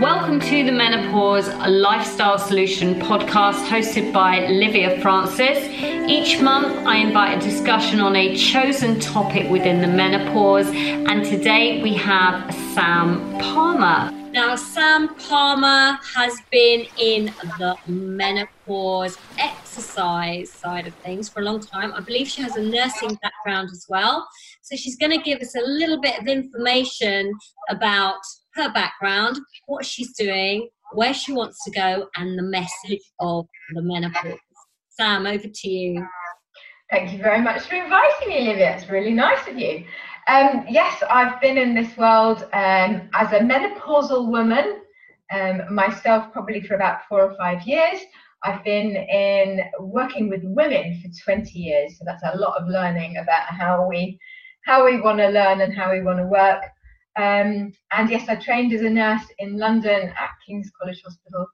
Welcome to the Menopause Lifestyle Solution podcast hosted by Livia Francis. Each month, I invite a discussion on a chosen topic within the menopause, and today we have Sam Palmer. Now, Sam Palmer has been in the menopause exercise side of things for a long time. I believe she has a nursing background as well. So, she's going to give us a little bit of information about her background, what she's doing, where she wants to go, and the message of the menopause. Sam, over to you. Thank you very much for inviting me, Olivia. It's really nice of you. Um, yes, I've been in this world um, as a menopausal woman um, myself, probably for about four or five years. I've been in working with women for 20 years, so that's a lot of learning about how we how we want to learn and how we want to work. Um, and yes, I trained as a nurse in London at King's College Hospital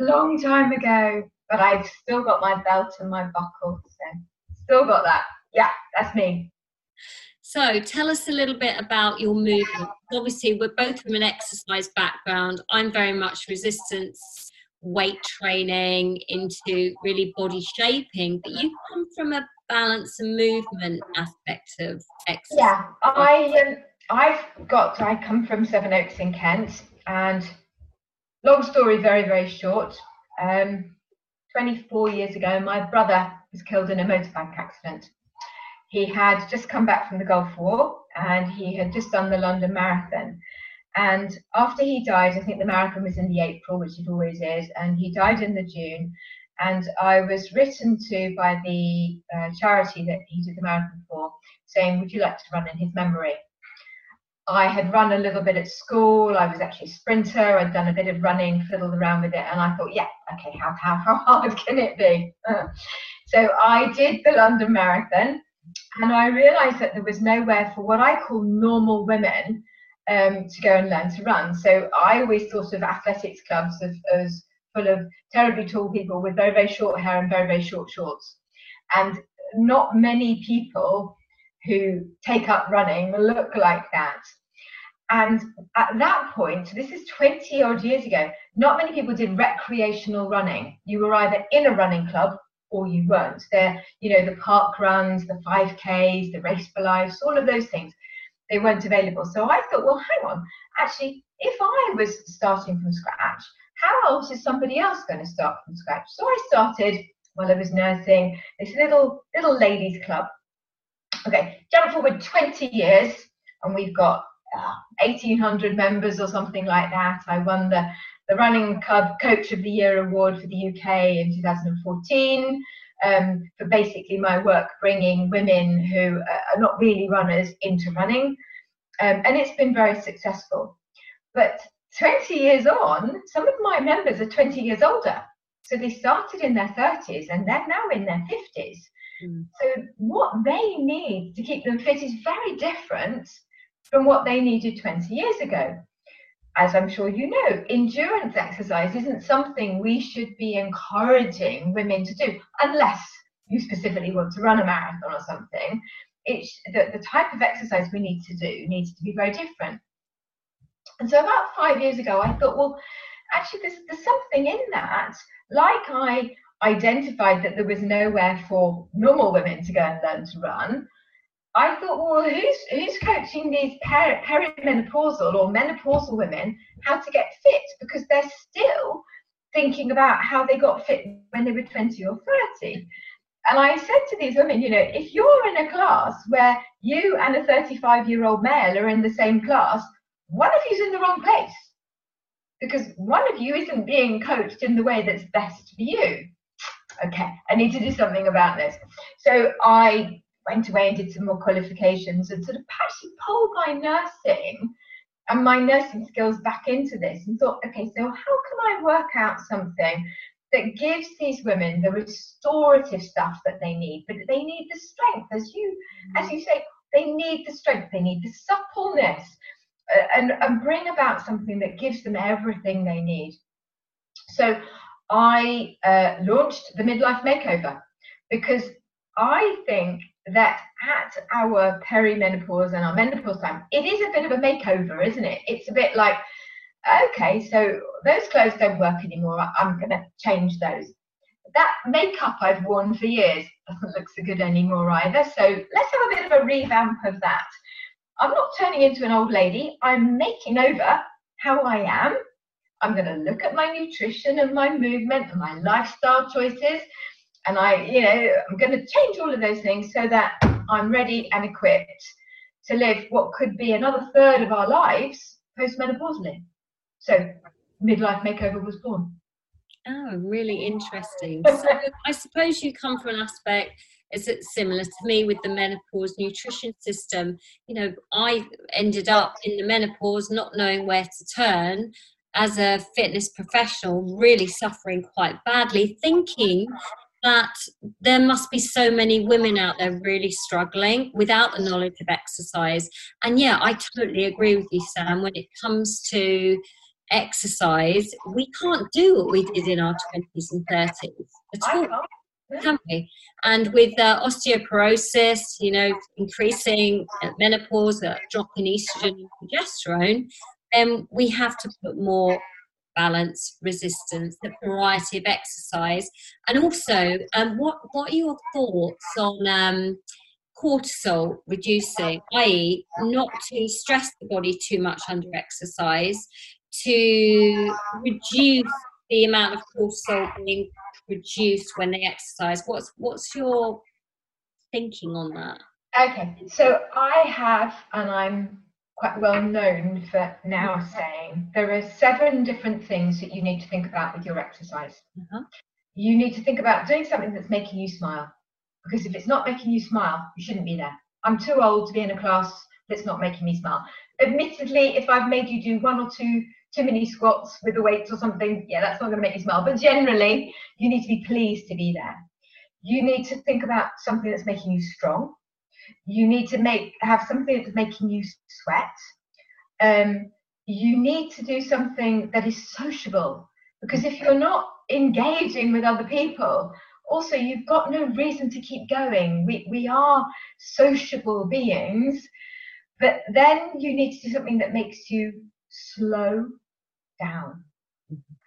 a long time ago, but I've still got my belt and my buckle, so still got that. Yeah, that's me. So tell us a little bit about your movement. Obviously, we're both from an exercise background. I'm very much resistance weight training into really body shaping, but you come from a balance and movement aspect of exercise. Yeah, I um, I've got I come from Sevenoaks in Kent, and long story very very short. Um, 24 years ago, my brother was killed in a motorbike accident. He had just come back from the Gulf War and he had just done the London Marathon. And after he died, I think the marathon was in the April, which it always is, and he died in the June. And I was written to by the uh, charity that he did the marathon for, saying, Would you like to run in his memory? I had run a little bit at school. I was actually a sprinter. I'd done a bit of running, fiddled around with it, and I thought, yeah, okay, how, how, how hard can it be? so I did the London Marathon, and I realised that there was nowhere for what I call normal women um, to go and learn to run. So I always thought of athletics clubs as, as full of terribly tall people with very, very short hair and very, very short shorts. And not many people who take up running look like that. And at that point, this is 20 odd years ago, not many people did recreational running. You were either in a running club or you weren't. They're, you know, the park runs, the 5Ks, the race for lives, all of those things, they weren't available. So I thought, well, hang on, actually, if I was starting from scratch, how else is somebody else going to start from scratch? So I started while I was nursing this little little ladies club. Okay, jump forward 20 years, and we've got uh, 1,800 members or something like that. I won the the Running Club Coach of the Year award for the UK in 2014 um, for basically my work bringing women who are not really runners into running. Um, and it's been very successful. But 20 years on, some of my members are 20 years older. So they started in their 30s and they're now in their 50s. Mm. So what they need to keep them fit is very different from what they needed 20 years ago as I'm sure you know, endurance exercise isn't something we should be encouraging women to do unless you specifically want to run a marathon or something. It's the, the type of exercise we need to do needs to be very different. And so about five years ago, I thought, well, actually, there's, there's something in that. Like I identified that there was nowhere for normal women to go and learn to run, I thought, well, who's who's coaching these per- perimenopausal or menopausal women how to get fit because they're still thinking about how they got fit when they were 20 or 30. And I said to these women, you know, if you're in a class where you and a 35 year old male are in the same class, one of you's in the wrong place because one of you isn't being coached in the way that's best for you. Okay, I need to do something about this. So I went away and did some more qualifications and sort of actually pulled my nursing and my nursing skills back into this and thought, okay, so how can I work out something that gives these women the restorative stuff that they need, but they need the strength, as you as you say, they need the strength, they need the suppleness, uh, and, and bring about something that gives them everything they need. So I uh, launched the midlife makeover because I think that at our perimenopause and our menopause time, it is a bit of a makeover, isn't it? It's a bit like okay, so those clothes don't work anymore. I'm going to change those. That makeup I've worn for years doesn't look so good anymore either. So let's have a bit of a revamp of that. I'm not turning into an old lady. I'm making over how I am. I'm going to look at my nutrition and my movement and my lifestyle choices. And I, you know, I'm going to change all of those things so that I'm ready and equipped to live what could be another third of our lives postmenopausally. So midlife makeover was born. Oh, really interesting. So I suppose you come from an aspect is it similar to me with the menopause nutrition system you know i ended up in the menopause not knowing where to turn as a fitness professional really suffering quite badly thinking that there must be so many women out there really struggling without the knowledge of exercise. And yeah i totally agree with you sam. When it comes to exercise, we can't do what we did in our 20s and 30s at all, can we? And with uh, osteoporosis, you know, increasing menopause, a drop in estrogen and progesterone, then we have to put more balance, resistance, the variety of exercise, and also, um, what what are your thoughts on um, cortisol reducing, i.e., not to stress the body too much under exercise, to reduce the amount of cortisol being produced when they exercise. What's what's your thinking on that? Okay, so I have, and I'm quite well known for now saying there are seven different things that you need to think about with your exercise. Uh-huh. You need to think about doing something that's making you smile, because if it's not making you smile, you shouldn't be there. I'm too old to be in a class that's not making me smile. Admittedly, if I've made you do one or two too many squats with the weights or something, yeah, that's not going to make you smile. But generally, you need to be pleased to be there. You need to think about something that's making you strong. You need to make have something that's making you sweat. Um, you need to do something that is sociable because if you're not engaging with other people, also you've got no reason to keep going. We we are sociable beings, but then you need to do something that makes you slow down.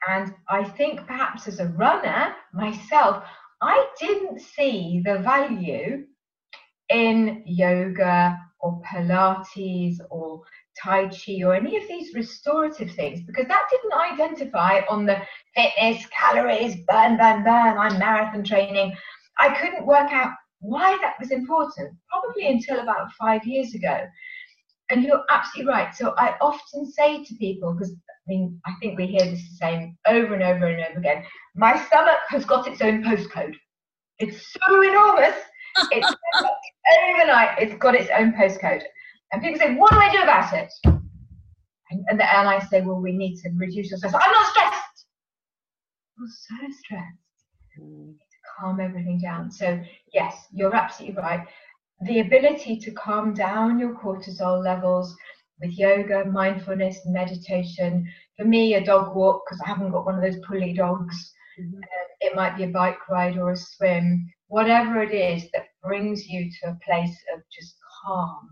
And I think perhaps as a runner myself, I didn't see the value in yoga or Pilates or Tai Chi or any of these restorative things because that didn't identify on the fitness, calories, burn, burn, burn, I'm marathon training. I couldn't work out why that was important, probably until about five years ago. And you're absolutely right. So I often say to people, because I mean, I think we hear this the same over and over and over again. My stomach has got its own postcode. It's so enormous. It's overnight. It's got its own postcode. And people say, "What do I do about it?" And, and, and I say, "Well, we need to reduce your stress." I'm not stressed. I'm so stressed. Mm. calm everything down. So yes, you're absolutely right the ability to calm down your cortisol levels with yoga, mindfulness, meditation. For me, a dog walk, because I haven't got one of those pulley dogs. Mm-hmm. Uh, it might be a bike ride or a swim. Whatever it is that brings you to a place of just calm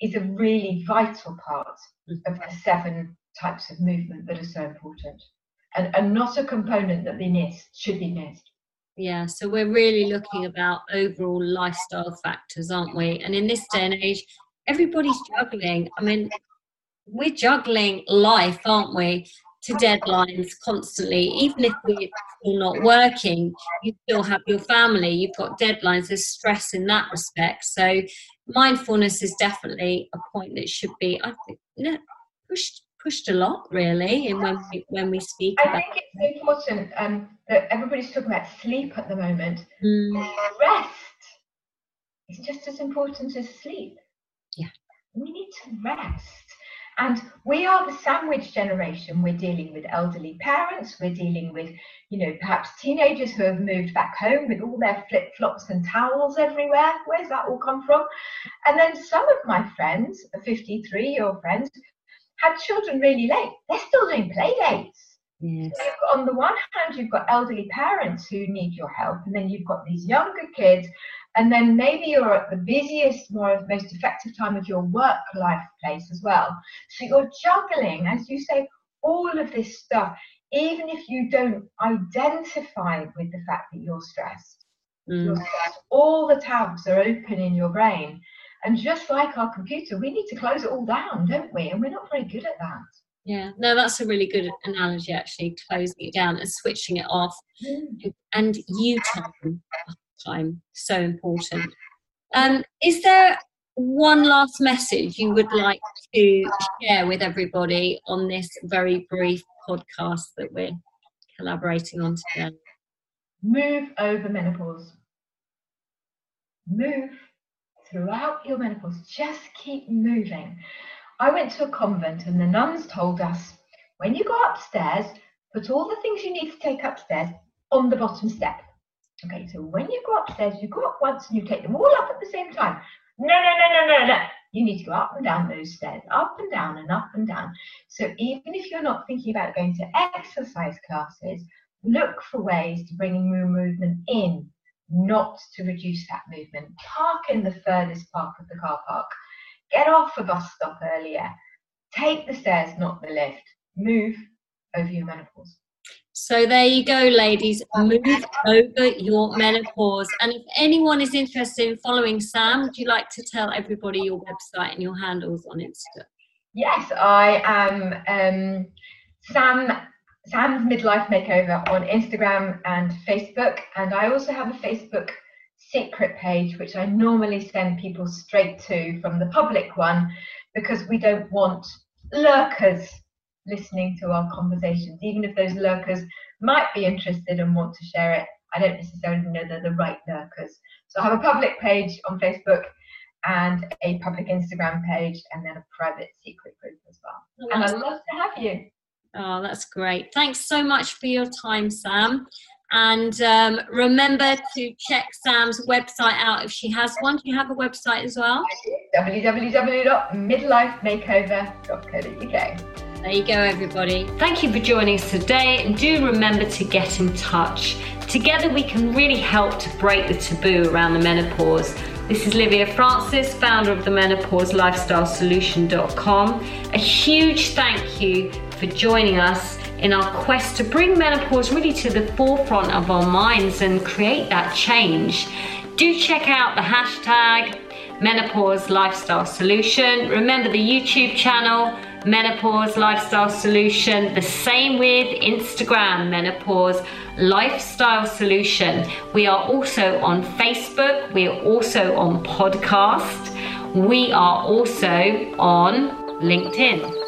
is a really vital part mm-hmm. of the seven types of movement that are so important and, and not a component that be missed, should be missed. Yeah, so we're really looking about overall lifestyle factors, aren't we? And in this day and age, everybody's juggling. I mean, we're juggling life, aren't we? To deadlines constantly. Even if we're not working, you still have your family, you've got deadlines, there's stress in that respect. So, mindfulness is definitely a point that should be, I think, you know, pushed pushed a lot really and when we when we speak I think it's important um, that everybody's talking about sleep at the moment. Mm. Rest is just as important as sleep. Yeah. We need to rest. And we are the sandwich generation. We're dealing with elderly parents. We're dealing with, you know, perhaps teenagers who have moved back home with all their flip flops and towels everywhere. Where's that all come from? And then some of my friends, 53 year old friends, had children really late. They're still doing play dates. Yes. So on the one hand, you've got elderly parents who need your help, and then you've got these younger kids, and then maybe you're at the busiest, more most effective time of your work life place as well. So you're juggling, as you say, all of this stuff, even if you don't identify with the fact that you're stressed, mm. you're stressed all the tabs are open in your brain. And just like our computer, we need to close it all down, don't we? And we're not very good at that. Yeah, no, that's a really good analogy, actually, closing it down and switching it off. Mm. And you time, time, so important. Um, is there one last message you would like to share with everybody on this very brief podcast that we're collaborating on today? Move over menopause. Move throughout your menopause. Just keep moving. I went to a convent and the nuns told us when you go upstairs, put all the things you need to take upstairs on the bottom step. Okay, so when you go upstairs, you go up once and you take them all up at the same time. No, no, no, no, no, no. You need to go up and down those stairs, up and down and up and down. So even if you're not thinking about going to exercise classes, look for ways to bring more movement in, not to reduce that movement. Park in the furthest part of the car park. Get off a bus stop earlier. Take the stairs, not the lift. Move over your menopause. So there you go, ladies. Move over your menopause. And if anyone is interested in following Sam, would you like to tell everybody your website and your handles on Insta? Yes, I am um, Sam Sam's Midlife Makeover on Instagram and Facebook, and I also have a Facebook secret page which I normally send people straight to from the public one because we don't want lurkers listening to our conversations, even if those lurkers might be interested and want to share it. I don't necessarily know they're the right lurkers. So I have a public page on Facebook and a public Instagram page and then a private secret group as well. Oh, and I'd love to have you. Oh, that's great. Thanks so much for your time, Sam. And um, remember to check Sam's website out if she has one. Do you have a website as well? www.midlifemakeover.co.uk. There you go, everybody. Thank you for joining us today, and do remember to get in touch. Together, we can really help to break the taboo around the menopause. This is Livia Francis, founder of the Menopause Lifestyle Solution.com. A huge thank you for joining us in our quest to bring menopause really to the forefront of our minds and create that change. Do check out the hashtag Menopause Lifestyle Solution. Remember the YouTube channel Menopause Lifestyle Solution. The same with Instagram, Menopause Lifestyle Solution. We are also on Facebook. We are also on podcast. We are also on LinkedIn.